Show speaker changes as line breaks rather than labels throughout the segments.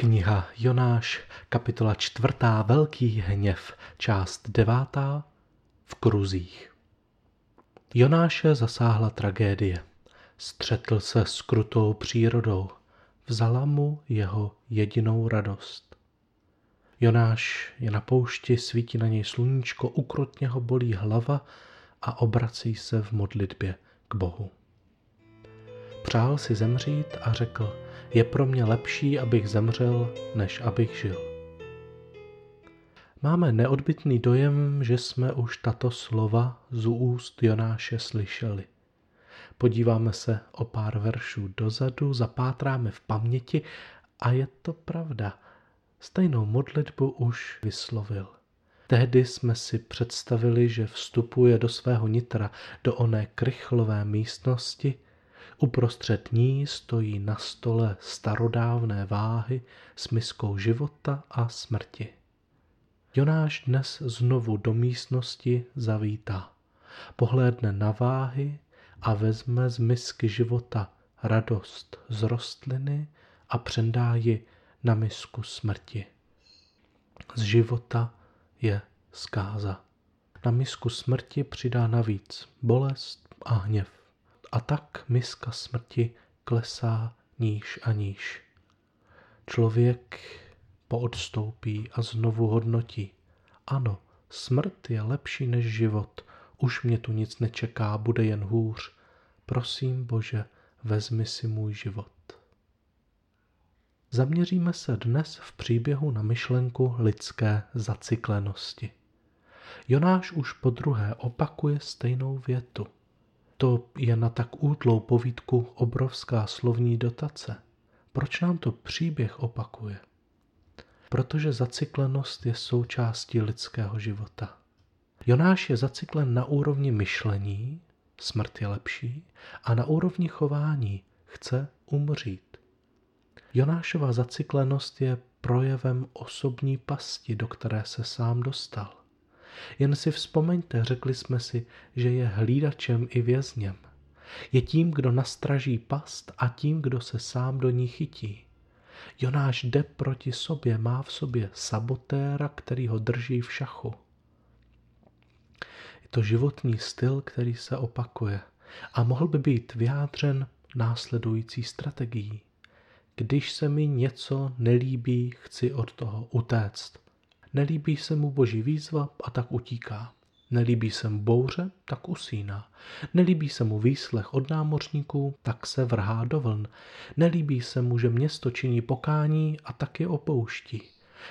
Kniha Jonáš, kapitola čtvrtá, Velký hněv, část devátá, v kruzích. Jonáše zasáhla tragédie. Střetl se s krutou přírodou. Vzala mu jeho jedinou radost. Jonáš je na poušti, svítí na něj sluníčko, ukrutně ho bolí hlava a obrací se v modlitbě k Bohu. Přál si zemřít a řekl, je pro mě lepší, abych zemřel, než abych žil. Máme neodbitný dojem, že jsme už tato slova z úst Jonáše slyšeli. Podíváme se o pár veršů dozadu, zapátráme v paměti a je to pravda. Stejnou modlitbu už vyslovil. Tehdy jsme si představili, že vstupuje do svého nitra, do oné krychlové místnosti, Uprostřed ní stojí na stole starodávné váhy s miskou života a smrti. Jonáš dnes znovu do místnosti zavítá, pohlédne na váhy a vezme z misky života radost z rostliny a přendá ji na misku smrti. Z života je zkáza. Na misku smrti přidá navíc bolest a hněv. A tak miska smrti klesá níž a níž. Člověk poodstoupí a znovu hodnotí. Ano, smrt je lepší než život. Už mě tu nic nečeká, bude jen hůř. Prosím, Bože, vezmi si můj život. Zaměříme se dnes v příběhu na myšlenku lidské zacyklenosti. Jonáš už po druhé opakuje stejnou větu – to je na tak útlou povídku obrovská slovní dotace. Proč nám to příběh opakuje? Protože zacyklenost je součástí lidského života. Jonáš je zacyklen na úrovni myšlení, smrt je lepší, a na úrovni chování chce umřít. Jonášova zacyklenost je projevem osobní pasti, do které se sám dostal. Jen si vzpomeňte, řekli jsme si, že je hlídačem i vězněm. Je tím, kdo nastraží past a tím, kdo se sám do ní chytí. Jonáš jde proti sobě, má v sobě sabotéra, který ho drží v šachu. Je to životní styl, který se opakuje a mohl by být vyjádřen následující strategií. Když se mi něco nelíbí, chci od toho utéct. Nelíbí se mu boží výzva a tak utíká. Nelíbí se mu bouře, tak usíná. Nelíbí se mu výslech od námořníků, tak se vrhá do vln. Nelíbí se mu, že město činí pokání a tak je opouští.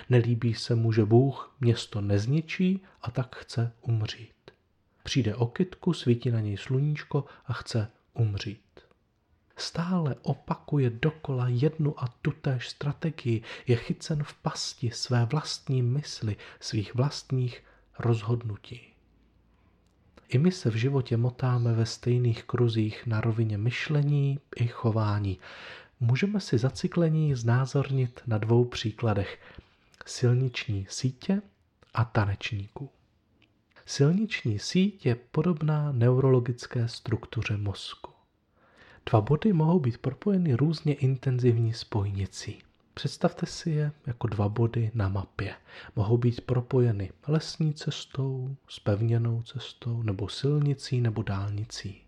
Nelíbí se mu, že Bůh město nezničí a tak chce umřít. Přijde o kytku, svítí na něj sluníčko a chce umřít stále opakuje dokola jednu a tutéž strategii, je chycen v pasti své vlastní mysli, svých vlastních rozhodnutí. I my se v životě motáme ve stejných kruzích na rovině myšlení i chování. Můžeme si zacyklení znázornit na dvou příkladech. Silniční sítě a tanečníků. Silniční síť je podobná neurologické struktuře mozku. Dva body mohou být propojeny různě intenzivní spojnicí. Představte si je jako dva body na mapě. Mohou být propojeny lesní cestou, spevněnou cestou, nebo silnicí, nebo dálnicí.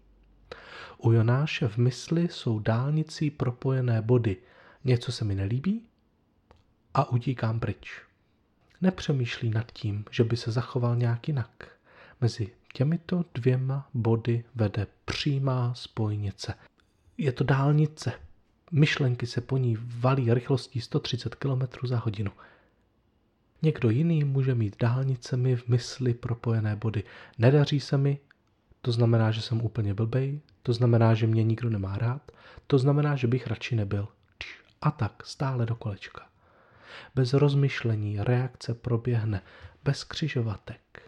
U Jonáše v mysli jsou dálnicí propojené body. Něco se mi nelíbí a utíkám pryč. Nepřemýšlí nad tím, že by se zachoval nějak jinak. Mezi těmito dvěma body vede přímá spojnice je to dálnice. Myšlenky se po ní valí rychlostí 130 km za hodinu. Někdo jiný může mít dálnicemi v mysli propojené body. Nedaří se mi, to znamená, že jsem úplně blbej, to znamená, že mě nikdo nemá rád, to znamená, že bych radši nebyl. A tak stále do kolečka. Bez rozmyšlení reakce proběhne, bez křižovatek.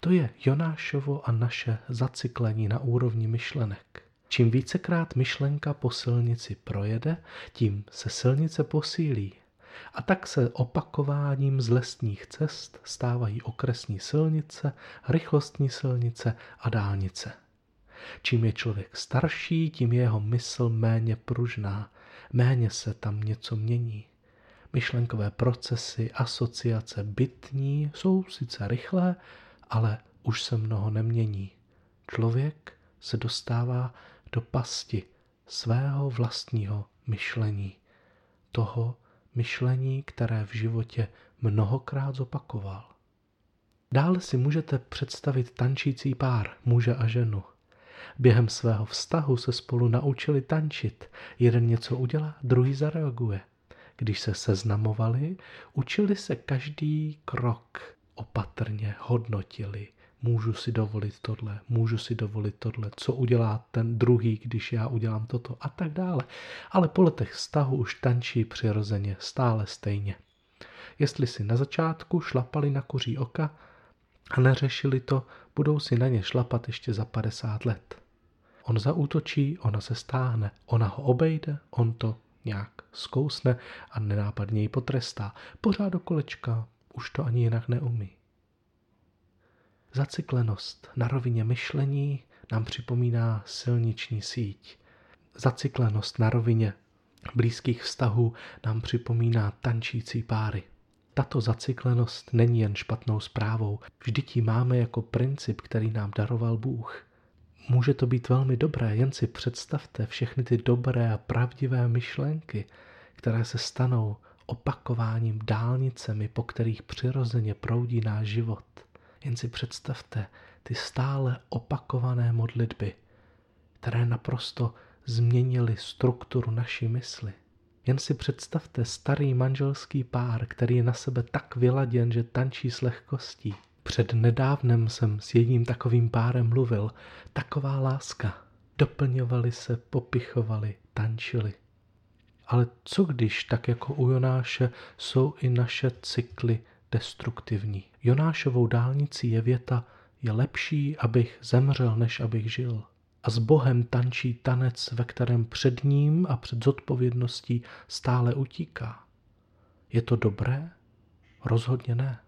To je Jonášovo a naše zacyklení na úrovni myšlenek. Čím vícekrát myšlenka po silnici projede, tím se silnice posílí. A tak se opakováním z lesních cest stávají okresní silnice, rychlostní silnice a dálnice. Čím je člověk starší, tím je jeho mysl méně pružná, méně se tam něco mění. Myšlenkové procesy, asociace, bytní jsou sice rychlé, ale už se mnoho nemění. Člověk se dostává do pasti svého vlastního myšlení. Toho myšlení, které v životě mnohokrát zopakoval. Dále si můžete představit tančící pár, muže a ženu. Během svého vztahu se spolu naučili tančit. Jeden něco udělá, druhý zareaguje. Když se seznamovali, učili se každý krok opatrně, hodnotili. Můžu si dovolit tohle, můžu si dovolit tohle, co udělá ten druhý, když já udělám toto a tak dále. Ale po letech vztahu už tančí přirozeně, stále stejně. Jestli si na začátku šlapali na kuří oka a neřešili to, budou si na ně šlapat ještě za 50 let. On zaútočí, ona se stáhne, ona ho obejde, on to nějak zkousne a nenápadně ji potrestá. Pořád do kolečka, už to ani jinak neumí. Zacyklenost na rovině myšlení nám připomíná silniční síť. Zacyklenost na rovině blízkých vztahů nám připomíná tančící páry. Tato zacyklenost není jen špatnou zprávou, vždyť ji máme jako princip, který nám daroval Bůh. Může to být velmi dobré, jen si představte všechny ty dobré a pravdivé myšlenky, které se stanou opakováním dálnicemi, po kterých přirozeně proudí náš život. Jen si představte ty stále opakované modlitby, které naprosto změnily strukturu naší mysli. Jen si představte starý manželský pár, který je na sebe tak vyladěn, že tančí s lehkostí. Před nedávnem jsem s jedním takovým párem mluvil. Taková láska. Doplňovali se, popichovali, tančili. Ale co když, tak jako u Jonáše, jsou i naše cykly destruktivní? Jonášovou dálnicí je věta, je lepší, abych zemřel, než abych žil. A s Bohem tančí tanec, ve kterém před ním a před zodpovědností stále utíká. Je to dobré? Rozhodně ne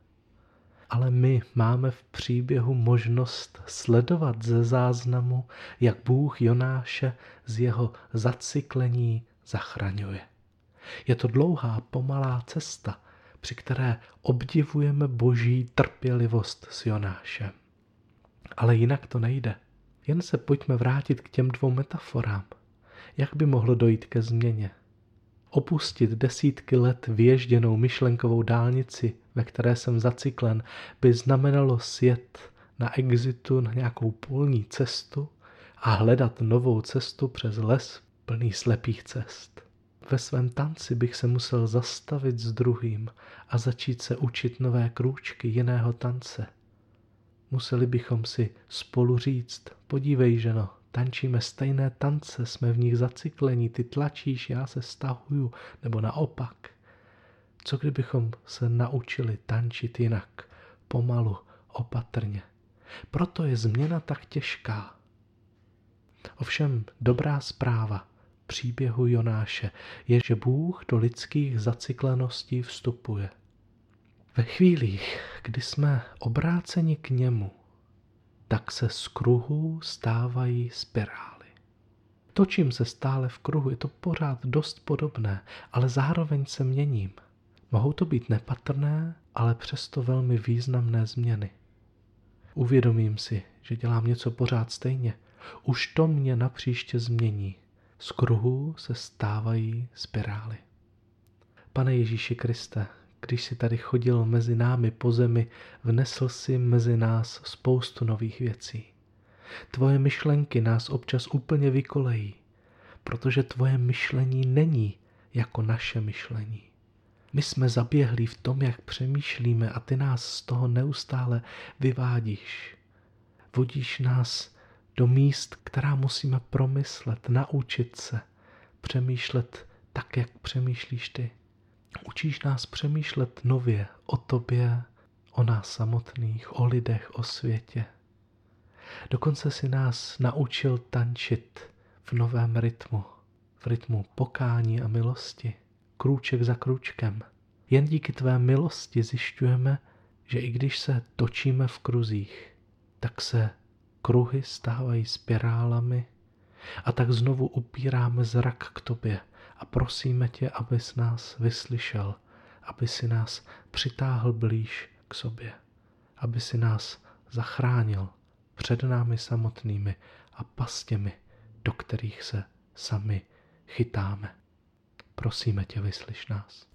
ale my máme v příběhu možnost sledovat ze záznamu, jak Bůh Jonáše z jeho zacyklení zachraňuje. Je to dlouhá, pomalá cesta, při které obdivujeme boží trpělivost s Jonášem. Ale jinak to nejde. Jen se pojďme vrátit k těm dvou metaforám. Jak by mohlo dojít ke změně? Opustit desítky let vyježděnou myšlenkovou dálnici, ve které jsem zacyklen, by znamenalo sjet na exitu na nějakou polní cestu a hledat novou cestu přes les plný slepých cest. Ve svém tanci bych se musel zastavit s druhým a začít se učit nové krůčky jiného tance. Museli bychom si spolu říct, podívej ženo, tančíme stejné tance, jsme v nich zacyklení, ty tlačíš, já se stahuju, nebo naopak. Co kdybychom se naučili tančit jinak, pomalu, opatrně. Proto je změna tak těžká. Ovšem dobrá zpráva příběhu Jonáše je, že Bůh do lidských zacykleností vstupuje. Ve chvílích, kdy jsme obráceni k němu, tak se z kruhu stávají spirály. Točím se stále v kruhu, je to pořád dost podobné, ale zároveň se měním. Mohou to být nepatrné, ale přesto velmi významné změny. Uvědomím si, že dělám něco pořád stejně. Už to mě napříště změní. Z kruhu se stávají spirály. Pane Ježíši Kriste, když jsi tady chodil mezi námi po zemi, vnesl si mezi nás spoustu nových věcí. Tvoje myšlenky nás občas úplně vykolejí, protože tvoje myšlení není jako naše myšlení. My jsme zaběhli v tom, jak přemýšlíme a ty nás z toho neustále vyvádíš. Vodíš nás do míst, která musíme promyslet, naučit se, přemýšlet tak, jak přemýšlíš ty. Učíš nás přemýšlet nově o tobě, o nás samotných, o lidech, o světě. Dokonce si nás naučil tančit v novém rytmu, v rytmu pokání a milosti krůček za krůčkem. Jen díky tvé milosti zjišťujeme, že i když se točíme v kruzích, tak se kruhy stávají spirálami a tak znovu upíráme zrak k tobě a prosíme tě, abys nás vyslyšel aby si nás přitáhl blíž k sobě, aby si nás zachránil před námi samotnými a pastěmi, do kterých se sami chytáme. Prosíme tě, vyslyš nás.